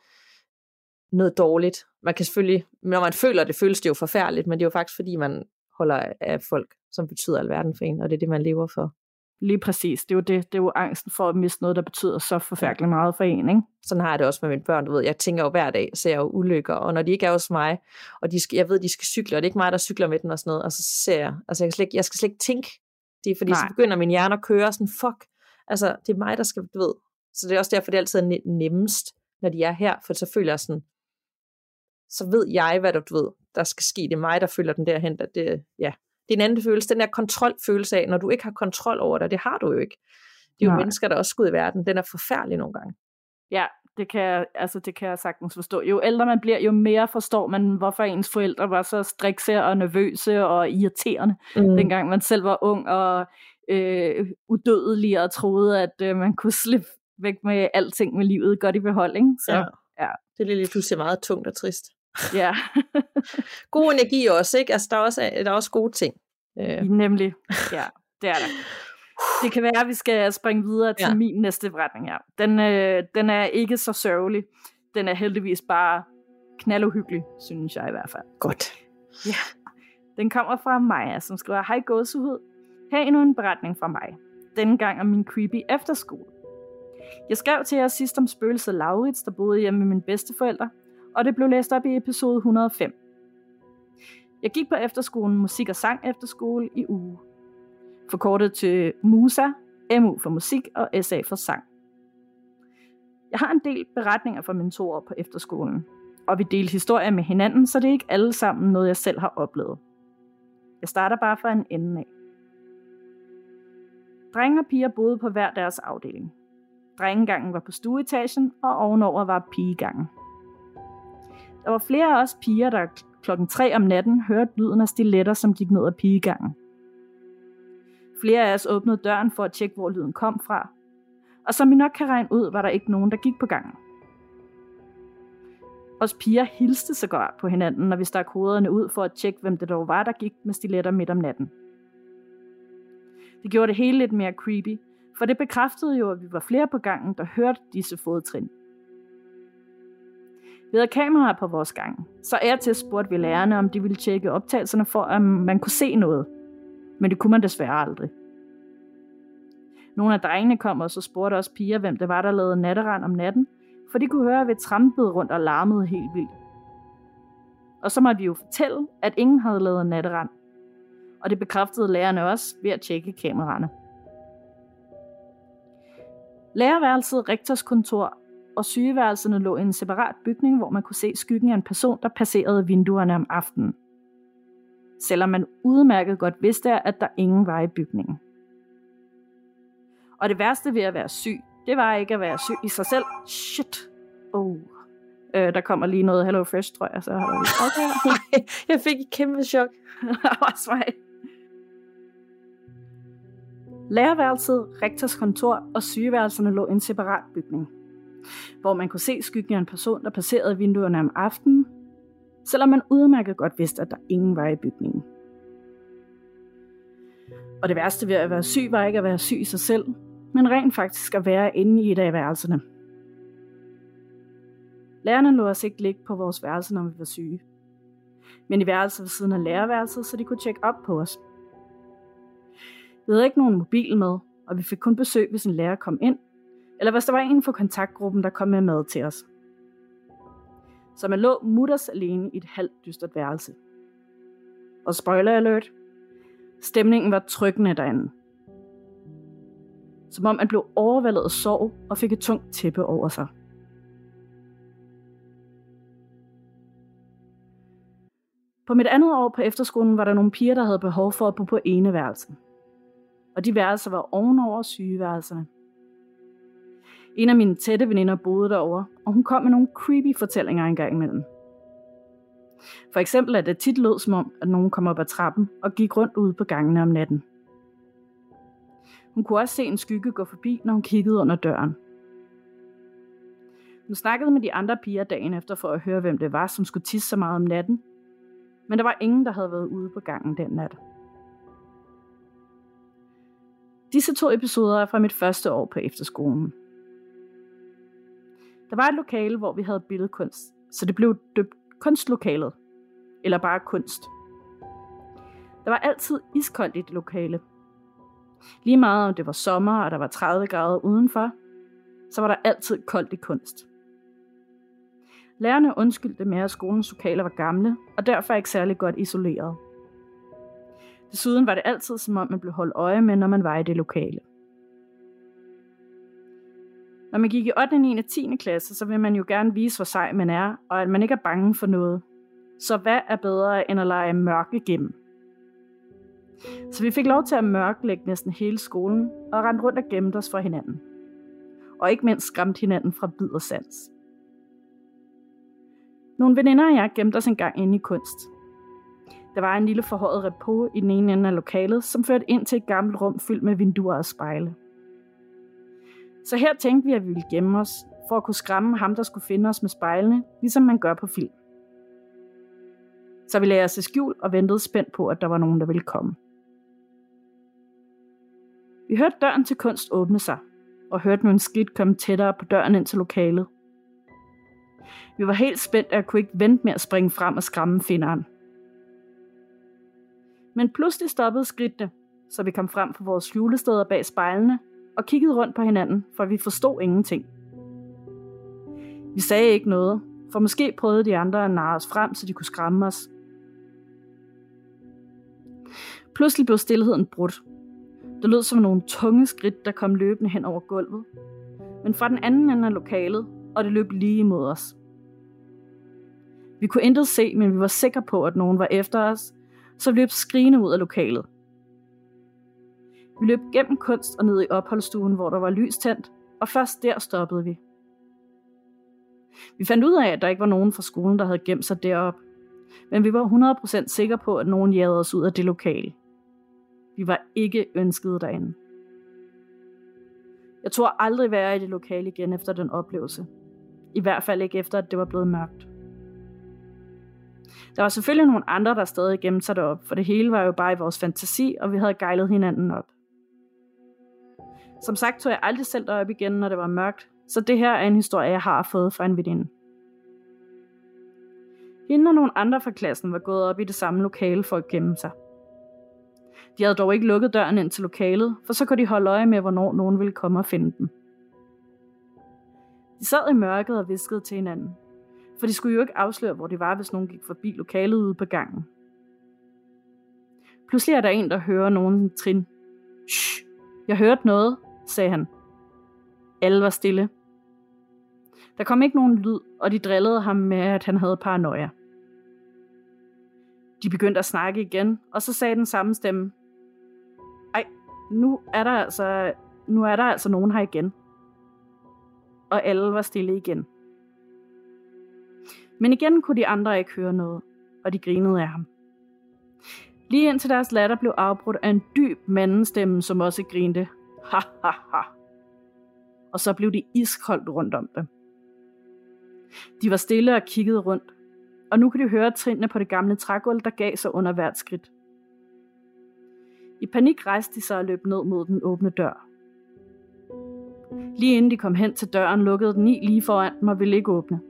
noget dårligt. Man kan selvfølgelig, når man føler det, føles det jo forfærdeligt, men det er jo faktisk fordi, man holder af folk, som betyder alverden for en, og det er det, man lever for. Lige præcis. Det er jo det. Det er jo angsten for at miste noget, der betyder så forfærdeligt meget for en, ikke? Sådan har jeg det også med mine børn, du ved. Jeg tænker jo hver dag, ser jeg jo ulykker, og når de ikke er hos mig, og de skal, jeg ved, de skal cykle, og det er ikke mig, der cykler med den og sådan noget, og så ser jeg, altså jeg, skal slet, jeg skal slet ikke tænke det, er fordi Nej. så begynder min hjerne at køre sådan, fuck, altså det er mig, der skal, du ved. Så det er også derfor, det er altid nemmest, når de er her, for så føler jeg sådan, så ved jeg, hvad du, ved, der skal ske. Det er mig, der følger den derhen. Der, det, ja. det er en anden følelse. Den der kontrolfølelse af, når du ikke har kontrol over det, det har du jo ikke. Det er jo Nej. mennesker, der også skal ud i verden. Den er forfærdelig nogle gange. Ja, det kan, jeg, altså, det kan jeg sagtens forstå. Jo ældre man bliver, jo mere forstår man, hvorfor ens forældre var så strikse og nervøse og irriterende, mm. dengang man selv var ung og øh, udødelig og troede, at øh, man kunne slippe væk med alting med livet godt i behold. Ikke? Så, ja. ja. Det er lige pludselig meget tungt og trist. Ja. God energi også, ikke? Altså, der er også, der er også gode ting. Øh. Nemlig, ja, det er der. Det kan være, at vi skal springe videre til ja. min næste beretning her. Den, øh, den er ikke så sørgelig. Den er heldigvis bare knalduhyggelig, synes jeg i hvert fald. Godt. Ja. Den kommer fra Maja, som skriver, Hej gåsehud. Her endnu en beretning fra mig. Denne gang om min creepy efterskole. Jeg skrev til jer sidst om spøgelset Laurits, der boede hjemme med mine bedsteforældre, og det blev læst op i episode 105. Jeg gik på efterskolen Musik og Sang Efterskole i uge. Forkortet til MUSA, MU for musik og SA for sang. Jeg har en del beretninger fra mentorer på efterskolen, og vi deler historier med hinanden, så det er ikke alle sammen noget, jeg selv har oplevet. Jeg starter bare fra en ende af. Drenge og piger boede på hver deres afdeling. Drengegangen var på stueetagen, og ovenover var pigegangen. Der var flere af os piger, der klokken 3 om natten hørte lyden af stiletter, som gik ned ad pigegangen. Flere af os åbnede døren for at tjekke, hvor lyden kom fra. Og som I nok kan regne ud, var der ikke nogen, der gik på gangen. Os piger hilste så godt på hinanden, når vi stak hovederne ud for at tjekke, hvem det dog var, der gik med stiletter midt om natten. Det gjorde det hele lidt mere creepy, for det bekræftede jo, at vi var flere på gangen, der hørte disse fodtrin. Vi havde kameraer på vores gang, så er til spurgte vi lærerne, om de ville tjekke optagelserne for, at man kunne se noget. Men det kunne man desværre aldrig. Nogle af drengene kom og så spurgte os piger, hvem det var, der lavede natterand om natten, for de kunne høre, at vi trampede rundt og larmede helt vildt. Og så måtte vi jo fortælle, at ingen havde lavet natterand. Og det bekræftede lærerne også ved at tjekke kameraerne. Lærerværelset, rektors kontor og sygeværelserne lå i en separat bygning, hvor man kunne se skyggen af en person, der passerede vinduerne om aftenen. Selvom man udmærket godt vidste, at der ingen var i bygningen. Og det værste ved at være syg, det var ikke at være syg i sig selv. Shit. Oh. Øh, der kommer lige noget Hello Fresh, tror jeg. Så har der okay. jeg fik et kæmpe chok. Også mig. Lærerværelset, rektors kontor og sygeværelserne lå i en separat bygning, hvor man kunne se skyggen af en person, der passerede vinduerne om aftenen, selvom man udmærket godt vidste, at der ingen var i bygningen. Og det værste ved at være syg var ikke at være syg i sig selv, men rent faktisk at være inde i et af værelserne. Lærerne lå os ikke ligge på vores værelse, når vi var syge. Men i værelset ved siden af lærerværelset, så de kunne tjekke op på os. Vi havde ikke nogen mobil med, og vi fik kun besøg, hvis en lærer kom ind, eller hvis der var en fra kontaktgruppen, der kom med mad til os. Så man lå mutters alene i et halvt dystert værelse. Og spoiler alert, stemningen var tryggende derinde. Som om man blev overvældet af sorg og fik et tungt tæppe over sig. På mit andet år på efterskolen var der nogle piger, der havde behov for at bo på ene værelse og de værelser var ovenover sygeværelserne. En af mine tætte veninder boede derovre, og hun kom med nogle creepy fortællinger engang imellem. For eksempel at det tit lød som om, at nogen kom op ad trappen og gik rundt ude på gangene om natten. Hun kunne også se en skygge gå forbi, når hun kiggede under døren. Hun snakkede med de andre piger dagen efter for at høre, hvem det var, som skulle tisse så meget om natten. Men der var ingen, der havde været ude på gangen den nat. Disse to episoder er fra mit første år på efterskolen. Der var et lokale, hvor vi havde billedkunst, så det blev døbt kunstlokalet. Eller bare kunst. Der var altid iskoldt i det lokale. Lige meget om det var sommer, og der var 30 grader udenfor, så var der altid koldt i kunst. Lærerne undskyldte med, at skolens lokaler var gamle, og derfor ikke særlig godt isoleret. Desuden var det altid som om, man blev holdt øje med, når man var i det lokale. Når man gik i 8., 9. og 10. klasse, så vil man jo gerne vise, hvor sej man er, og at man ikke er bange for noget. Så hvad er bedre end at lege mørke gennem? Så vi fik lov til at mørklægge næsten hele skolen og rende rundt og gemte os for hinanden. Og ikke mindst skræmte hinanden fra bid og sans. Nogle veninder og jeg gemte os en gang inde i kunst, der var en lille forhøjet repo i den ene ende af lokalet, som førte ind til et gammelt rum fyldt med vinduer og spejle. Så her tænkte vi, at vi ville gemme os, for at kunne skræmme ham, der skulle finde os med spejlene, ligesom man gør på film. Så vi lagde os i skjul og ventede spændt på, at der var nogen, der ville komme. Vi hørte døren til kunst åbne sig, og hørte nogle skridt komme tættere på døren ind til lokalet. Vi var helt spændt, og kunne ikke vente med at springe frem og skræmme finderen. Men pludselig stoppede skridtene, så vi kom frem fra vores skjulesteder bag spejlene og kiggede rundt på hinanden, for vi forstod ingenting. Vi sagde ikke noget, for måske prøvede de andre at narre os frem, så de kunne skræmme os. Pludselig blev stillheden brudt. Det lød som nogle tunge skridt, der kom løbende hen over gulvet. Men fra den anden ende af lokalet, og det løb lige imod os. Vi kunne intet se, men vi var sikre på, at nogen var efter os, så vi løb skrigende ud af lokalet. Vi løb gennem kunst og ned i opholdsstuen, hvor der var lys tændt, og først der stoppede vi. Vi fandt ud af, at der ikke var nogen fra skolen, der havde gemt sig derop, men vi var 100% sikre på, at nogen jagede os ud af det lokale. Vi var ikke ønskede derinde. Jeg tror aldrig være i det lokale igen efter den oplevelse. I hvert fald ikke efter, at det var blevet mørkt. Der var selvfølgelig nogle andre, der stadig gemte sig derop, for det hele var jo bare i vores fantasi, og vi havde gejlet hinanden op. Som sagt tog jeg aldrig selv derop igen, når det var mørkt, så det her er en historie, jeg har fået fra en veninde. Hende og nogle andre fra klassen var gået op i det samme lokale for at gemme sig. De havde dog ikke lukket døren ind til lokalet, for så kunne de holde øje med, hvornår nogen ville komme og finde dem. De sad i mørket og viskede til hinanden, for de skulle jo ikke afsløre, hvor de var, hvis nogen gik forbi lokalet ude på gangen. Pludselig er der en, der hører nogen trin. Shh, jeg hørte noget, sagde han. Alle var stille. Der kom ikke nogen lyd, og de drillede ham med, at han havde paranoia. De begyndte at snakke igen, og så sagde den samme stemme, Ej, nu er der altså, nu er der altså nogen her igen. Og alle var stille igen. Men igen kunne de andre ikke høre noget, og de grinede af ham. Lige indtil deres latter blev afbrudt af en dyb mandestemme, som også grinte. Ha, ha, ha. Og så blev det iskoldt rundt om dem. De var stille og kiggede rundt, og nu kunne de høre trinene på det gamle trægulv, der gav sig under hvert skridt. I panik rejste de sig og løb ned mod den åbne dør. Lige inden de kom hen til døren, lukkede den i lige foran dem og ville ikke åbne.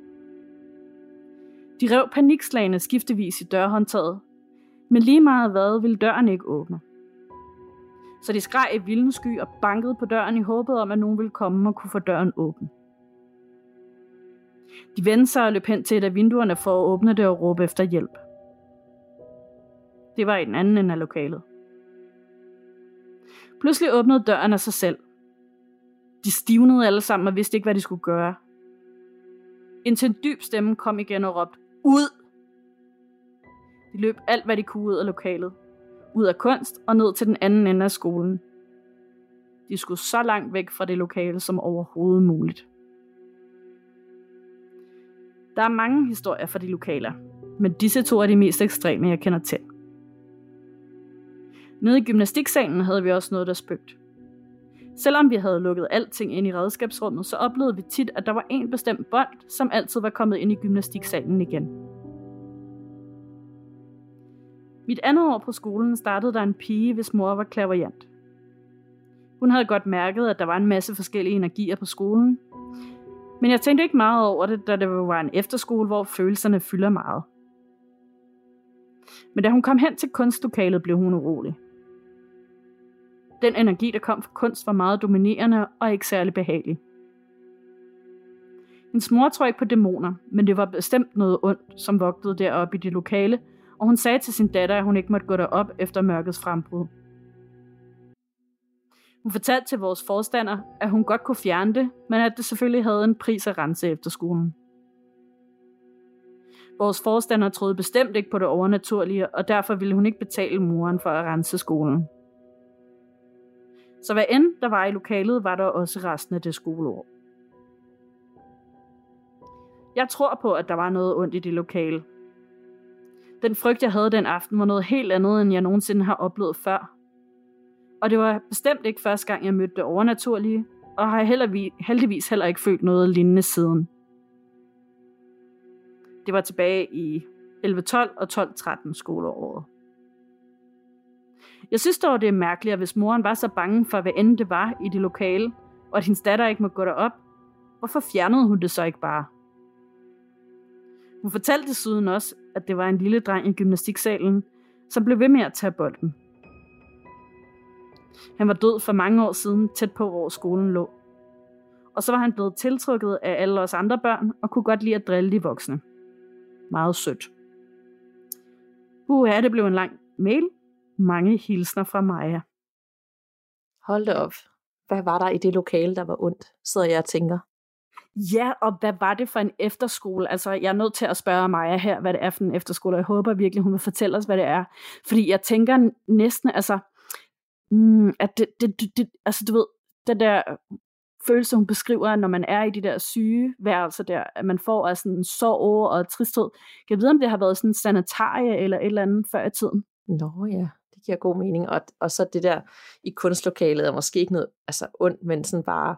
De rev panikslagene skiftevis i dørhåndtaget, men lige meget hvad ville døren ikke åbne. Så de skreg i vildens sky og bankede på døren i håbet om, at nogen ville komme og kunne få døren åben. De vendte sig og løb hen til et af vinduerne for at åbne det og råbe efter hjælp. Det var i den anden ende af lokalet. Pludselig åbnede døren af sig selv. De stivnede alle sammen og vidste ikke, hvad de skulle gøre. Indtil en dyb stemme kom igen og råbte, ud! De løb alt, hvad de kunne ud af lokalet. Ud af kunst og ned til den anden ende af skolen. De skulle så langt væk fra det lokale som overhovedet muligt. Der er mange historier fra de lokaler, men disse to er de mest ekstreme, jeg kender til. Nede i gymnastiksalen havde vi også noget, der spøgte. Selvom vi havde lukket alting ind i redskabsrummet, så oplevede vi tit, at der var en bestemt bold, som altid var kommet ind i gymnastiksalen igen. Mit andet år på skolen startede der en pige, hvis mor var klaverjant. Hun havde godt mærket, at der var en masse forskellige energier på skolen, men jeg tænkte ikke meget over det, da det var en efterskole, hvor følelserne fylder meget. Men da hun kom hen til kunstlokalet, blev hun urolig. Den energi, der kom fra kunst, var meget dominerende og ikke særlig behagelig. Hendes mor tror ikke på dæmoner, men det var bestemt noget ondt, som vogtede deroppe i det lokale, og hun sagde til sin datter, at hun ikke måtte gå derop efter mørkets frembrud. Hun fortalte til vores forstander, at hun godt kunne fjerne det, men at det selvfølgelig havde en pris at rense efter skolen. Vores forstander troede bestemt ikke på det overnaturlige, og derfor ville hun ikke betale moren for at rense skolen. Så hvad end der var i lokalet, var der også resten af det skoleår. Jeg tror på, at der var noget ondt i det lokale. Den frygt, jeg havde den aften, var noget helt andet, end jeg nogensinde har oplevet før. Og det var bestemt ikke første gang, jeg mødte det overnaturlige, og har heldigvis heller ikke følt noget lignende siden. Det var tilbage i 11-12 og 12-13 skoleåret. Jeg synes dog, det er mærkeligt, at hvis moren var så bange for, hvad end det var i det lokale, og at hendes datter ikke må gå derop, hvorfor fjernede hun det så ikke bare? Hun fortalte desuden også, at det var en lille dreng i gymnastiksalen, som blev ved med at tage bolden. Han var død for mange år siden, tæt på hvor skolen lå. Og så var han blevet tiltrukket af alle os andre børn, og kunne godt lide at drille de voksne. Meget sødt. Uha, det blev en lang mail. Mange hilsner fra Maja. Hold da op. Hvad var der i det lokale, der var ondt, sidder jeg og tænker. Ja, og hvad var det for en efterskole? Altså, jeg er nødt til at spørge Maja her, hvad det er for en efterskole, og jeg håber virkelig, hun vil fortælle os, hvad det er. Fordi jeg tænker næsten, altså, mm, at det, det, det, det, altså du ved, den der følelse, hun beskriver, når man er i de der syge værelser der, at man får af sådan en sorg og tristhed. Kan jeg vide, om det har været sådan en sanitarie eller et eller andet før i tiden? Nå ja, det giver god mening. Og, og så det der i kunstlokalet er måske ikke noget altså ondt, men sådan bare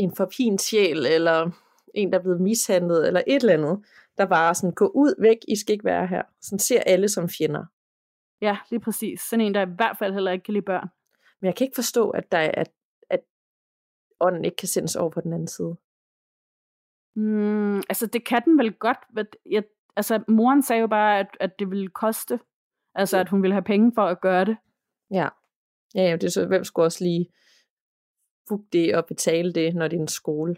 en forpint sjæl, eller en, der er blevet mishandlet, eller et eller andet, der bare sådan, gå ud, væk, I skal ikke være her. Sådan ser alle som fjender. Ja, lige præcis. Sådan en, der i hvert fald heller ikke kan lide børn. Men jeg kan ikke forstå, at, der er, at, at ånden ikke kan sendes over på den anden side. Mm, altså, det kan den vel godt. Men jeg, altså, moren sagde jo bare, at, at det ville koste. Altså, ja. at hun ville have penge for at gøre det. Ja. Ja, ja det er så, hvem skulle også lige booke det og betale det, når det er en skole?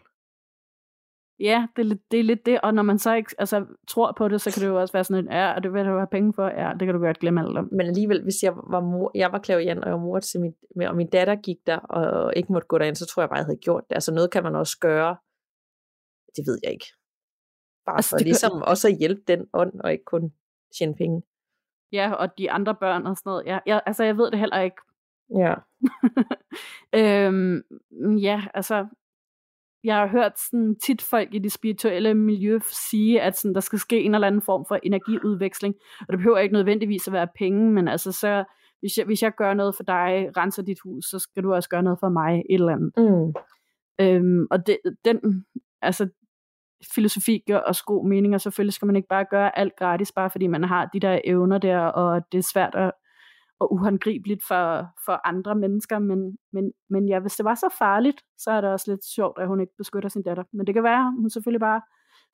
Ja, det er, lidt, det er lidt det, og når man så ikke altså, tror på det, så kan det jo også være sådan, at ja, og det vil du have penge for, ja, det kan du godt glemme alt om. Men alligevel, hvis jeg var mor, jeg var klavian, og jeg var mor til min, og min datter gik der, og ikke måtte gå derind, så tror jeg bare, jeg havde gjort det. Altså noget kan man også gøre, det ved jeg ikke. Bare altså, for ligesom kan... også at hjælpe den ånd, og ikke kun tjene penge. Ja, og de andre børn og sådan noget. Ja, jeg, altså jeg ved det heller ikke. Ja. øhm, ja, altså jeg har hørt sådan tit folk i det spirituelle miljø sige, at sådan, der skal ske en eller anden form for energiudveksling, og det behøver ikke nødvendigvis at være penge, men altså så, hvis jeg, hvis jeg gør noget for dig, renser dit hus, så skal du også gøre noget for mig, et eller andet. Mm. Øhm, og det, den, altså, filosofi gør også god mening, og selvfølgelig skal man ikke bare gøre alt gratis, bare fordi man har de der evner der, og det er svært at og uhåndgribeligt for, for andre mennesker, men, men, men ja, hvis det var så farligt, så er det også lidt sjovt, at hun ikke beskytter sin datter. Men det kan være, hun selvfølgelig bare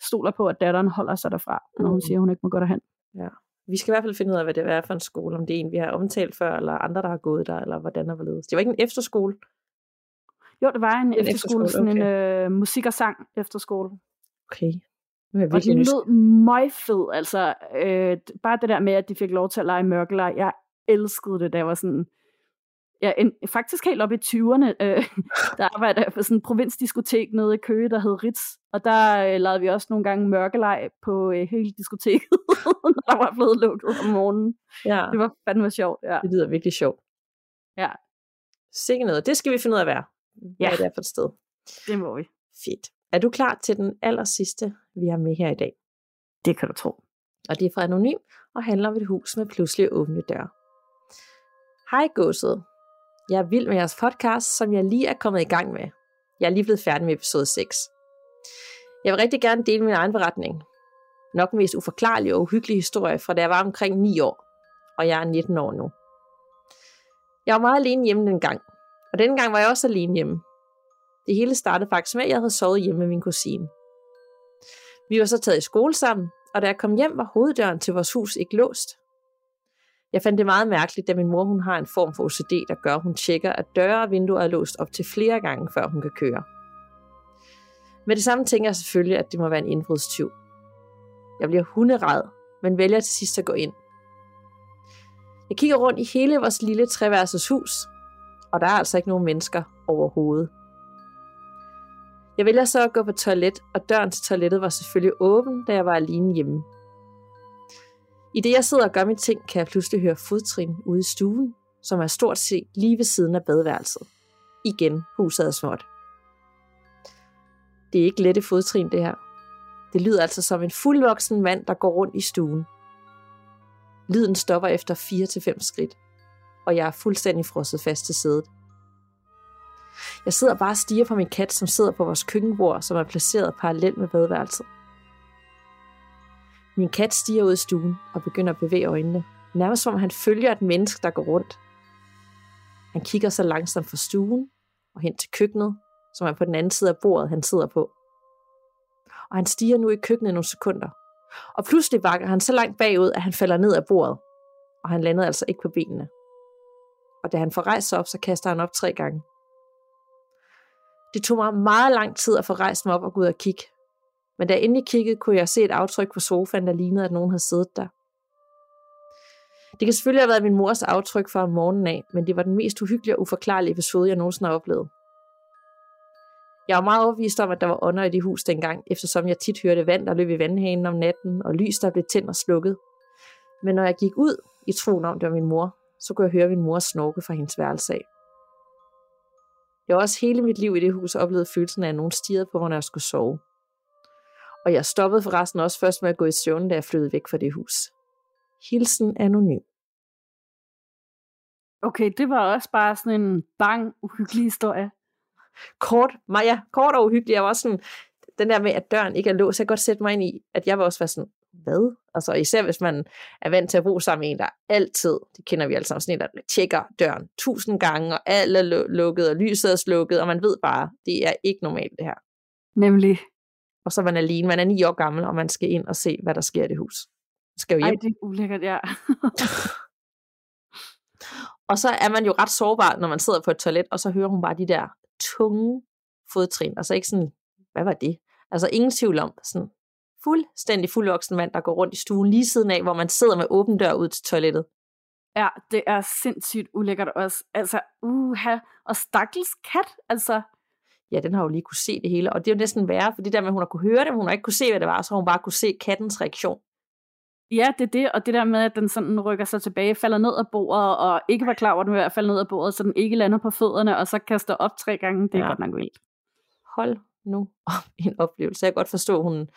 stoler på, at datteren holder sig derfra, når hun mm. siger, at hun ikke må gå derhen. Ja. Vi skal i hvert fald finde ud af, hvad det er for en skole, om det er en, vi har omtalt før, eller andre, der har gået der, eller hvordan og hvorledes. Det var ikke en efterskole? Jo, det var en, en efterskole, efterskole, sådan okay. en øh, musik- og sang efterskole. Okay. Nu er jeg og det lød meget fed, altså øh, bare det der med, at de fik lov til at lege mørkelej. Jeg elskede det, da jeg var sådan, ja, en, faktisk helt op i 20'erne, øh, der arbejdede jeg på sådan en provinsdiskotek nede i Køge, der hed Ritz, og der øh, lavede vi også nogle gange mørkelej på øh, hele diskoteket, når der var blevet lukket om morgenen. Ja. Det var fandme sjovt, ja. Det lyder virkelig sjovt. Ja. Sikke noget. Det skal vi finde ud af, hvad Hvad ja. er det for et sted? Det må vi. Fedt. Er du klar til den aller sidste, vi har med her i dag? Det kan du tro. Og det er fra Anonym og handler om et hus med pludselig åbne døre. Hej godset. Jeg er vild med jeres podcast, som jeg lige er kommet i gang med. Jeg er lige blevet færdig med episode 6. Jeg vil rigtig gerne dele min egen beretning. Nok mest uforklarlig og uhyggelig historie fra da jeg var omkring 9 år, og jeg er 19 år nu. Jeg var meget alene hjemme den gang, og dengang gang var jeg også alene hjemme. Det hele startede faktisk med, at jeg havde sovet hjemme med min kusine. Vi var så taget i skole sammen, og da jeg kom hjem, var hoveddøren til vores hus ikke låst. Jeg fandt det meget mærkeligt, da min mor hun har en form for OCD, der gør, at hun tjekker, at døre og vinduer er låst op til flere gange, før hun kan køre. Med det samme tænker jeg selvfølgelig, at det må være en indbrudstyv. Jeg bliver hunderad, men vælger til sidst at gå ind. Jeg kigger rundt i hele vores lille treværelses hus, og der er altså ikke nogen mennesker overhovedet. Jeg vælger så at gå på toilet, og døren til toilettet var selvfølgelig åben, da jeg var alene hjemme. I det jeg sidder og gør mine ting, kan jeg pludselig høre fodtrin ude i stuen, som er stort set lige ved siden af badeværelset. Igen, huset er småt. Det er ikke lette fodtrin, det her. Det lyder altså som en fuldvoksen mand, der går rundt i stuen. Lyden stopper efter 4-5 skridt, og jeg er fuldstændig frosset fast til sædet. Jeg sidder bare og stiger på min kat, som sidder på vores køkkenbord, som er placeret parallelt med badeværelset. Min kat stiger ud af stuen og begynder at bevæge øjnene, Nærmest som om han følger et menneske, der går rundt. Han kigger så langsomt fra stuen og hen til køkkenet, som er på den anden side af bordet, han sidder på. Og han stiger nu i køkkenet nogle sekunder. Og pludselig bakker han så langt bagud, at han falder ned af bordet. Og han lander altså ikke på benene. Og da han får rejst sig op, så kaster han op tre gange. Det tog mig meget lang tid at få rejst mig op og gå ud og kigge. Men da jeg endelig kiggede, kunne jeg se et aftryk på sofaen, der lignede, at nogen havde siddet der. Det kan selvfølgelig have været min mors aftryk fra morgenen af, men det var den mest uhyggelige og uforklarlige episode, jeg nogensinde har oplevet. Jeg var meget overbevist om, at der var ånder i det hus dengang, eftersom jeg tit hørte vand, der løb i vandhanen om natten, og lys, der blev tændt og slukket. Men når jeg gik ud i troen om, det var min mor, så kunne jeg høre min mor snorke fra hendes værelse af. Jeg har også hele mit liv i det hus oplevet følelsen af, at nogen stirrede på mig, når jeg skulle sove. Og jeg stoppede forresten også først med at gå i søvn, da jeg flyttede væk fra det hus. Hilsen anonym. Okay, det var også bare sådan en bang uhyggelig historie. Kort, Maja, kort og uhyggelig. Jeg var også sådan, den der med, at døren ikke er låst, jeg kan godt sætte mig ind i, at jeg var også være sådan, hvad? Altså især hvis man er vant til at bo sammen med en, der altid, det kender vi alle sammen, sådan en, der tjekker døren tusind gange, og alt er lukket, og lyset er slukket, og man ved bare, det er ikke normalt det her. Nemlig. Og så er man alene, man er ni år gammel, og man skal ind og se, hvad der sker i det hus. Man skal jo hjem. Ej, det er ulækkert, ja. og så er man jo ret sårbar, når man sidder på et toilet, og så hører hun bare de der tunge fodtrin. Altså ikke sådan, hvad var det? Altså ingen tvivl om, sådan fuldstændig fuldvoksen mand, der går rundt i stuen lige siden af, hvor man sidder med åben dør ud til toilettet. Ja, det er sindssygt ulækkert også. Altså, uha, og stakkels kat, altså. Ja, den har jo lige kunne se det hele, og det er jo næsten værre, for det der med, at hun har kunne høre det, men hun har ikke kunne se, hvad det var, så hun bare kunne se kattens reaktion. Ja, det er det, og det der med, at den sådan rykker sig tilbage, falder ned af bordet, og ikke var klar over, at den var falde ned af bordet, så den ikke lander på fødderne, og så kaster op tre gange, det er ja. godt nok vildt. Hold nu en oplevelse. Jeg kan godt forstå, at hun,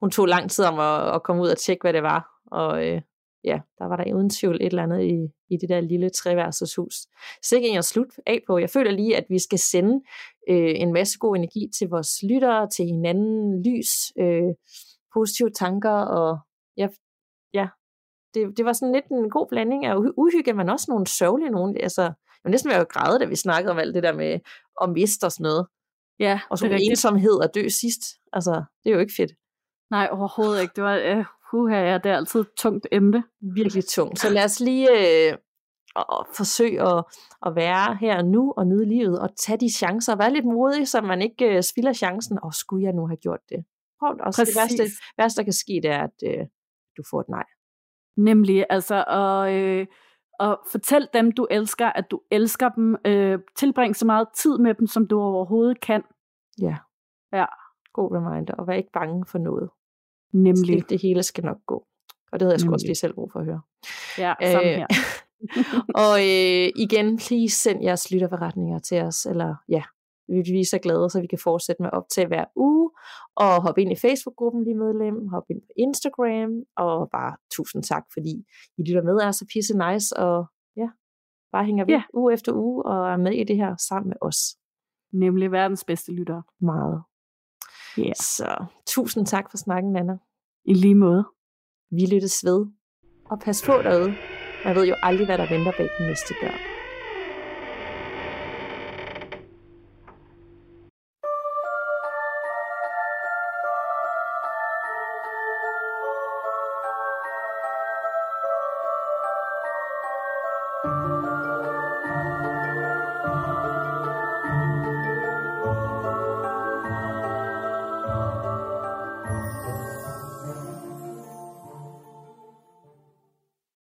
hun tog lang tid om at, at komme ud og tjekke, hvad det var. Og øh, ja, der var der uden tvivl et eller andet i, i det der lille treværelses hus. Så ikke en at slutte af på. Jeg føler lige, at vi skal sende øh, en masse god energi til vores lyttere, til hinanden, lys, øh, positive tanker, og ja, ja det, det var sådan lidt en god blanding af uhygge, men også nogle sørgelige nogle. Altså, jeg var næsten ved at græde, da vi snakkede om alt det der med at miste og sådan noget. Ja, og så det ensomhed at dø sidst. Altså, det er jo ikke fedt. Nej, overhovedet ikke. Det var, uh, huha, ja, det er altid et tungt emne. Virkelig tungt. Så lad os lige øh, og forsøge at, at være her og nu og nyde livet og tage de chancer. Være lidt modig, så man ikke øh, spilder chancen. Og skulle jeg nu have gjort det? Prøv det også. Det værste, værste, der kan ske, det er, at øh, du får et nej. Nemlig, altså, og, øh, og fortæl dem, du elsker, at du elsker dem. Øh, tilbring så meget tid med dem, som du overhovedet kan. Ja. Ja. God reminder, og vær ikke bange for noget. Nemlig. Det, det hele skal nok gå. Og det havde jeg sgu også lige selv brug for at høre. Ja, samme øh, her. og øh, igen, please send jeres lytterforretninger til os, eller ja, vi er så glade, så vi kan fortsætte med at optage hver uge, og hoppe ind i Facebook-gruppen, lige medlem, hoppe ind på Instagram, og bare tusind tak, fordi I lytter med, er så pisse nice, og ja, bare hænger vi ja. uge efter uge, og er med i det her sammen med os. Nemlig verdens bedste lytter. Meget. Yeah. Så tusind tak for snakken, Anna. I lige måde. Vi lyttes ved, og pas på derude. Man ved jo aldrig, hvad der venter bag den næste dør.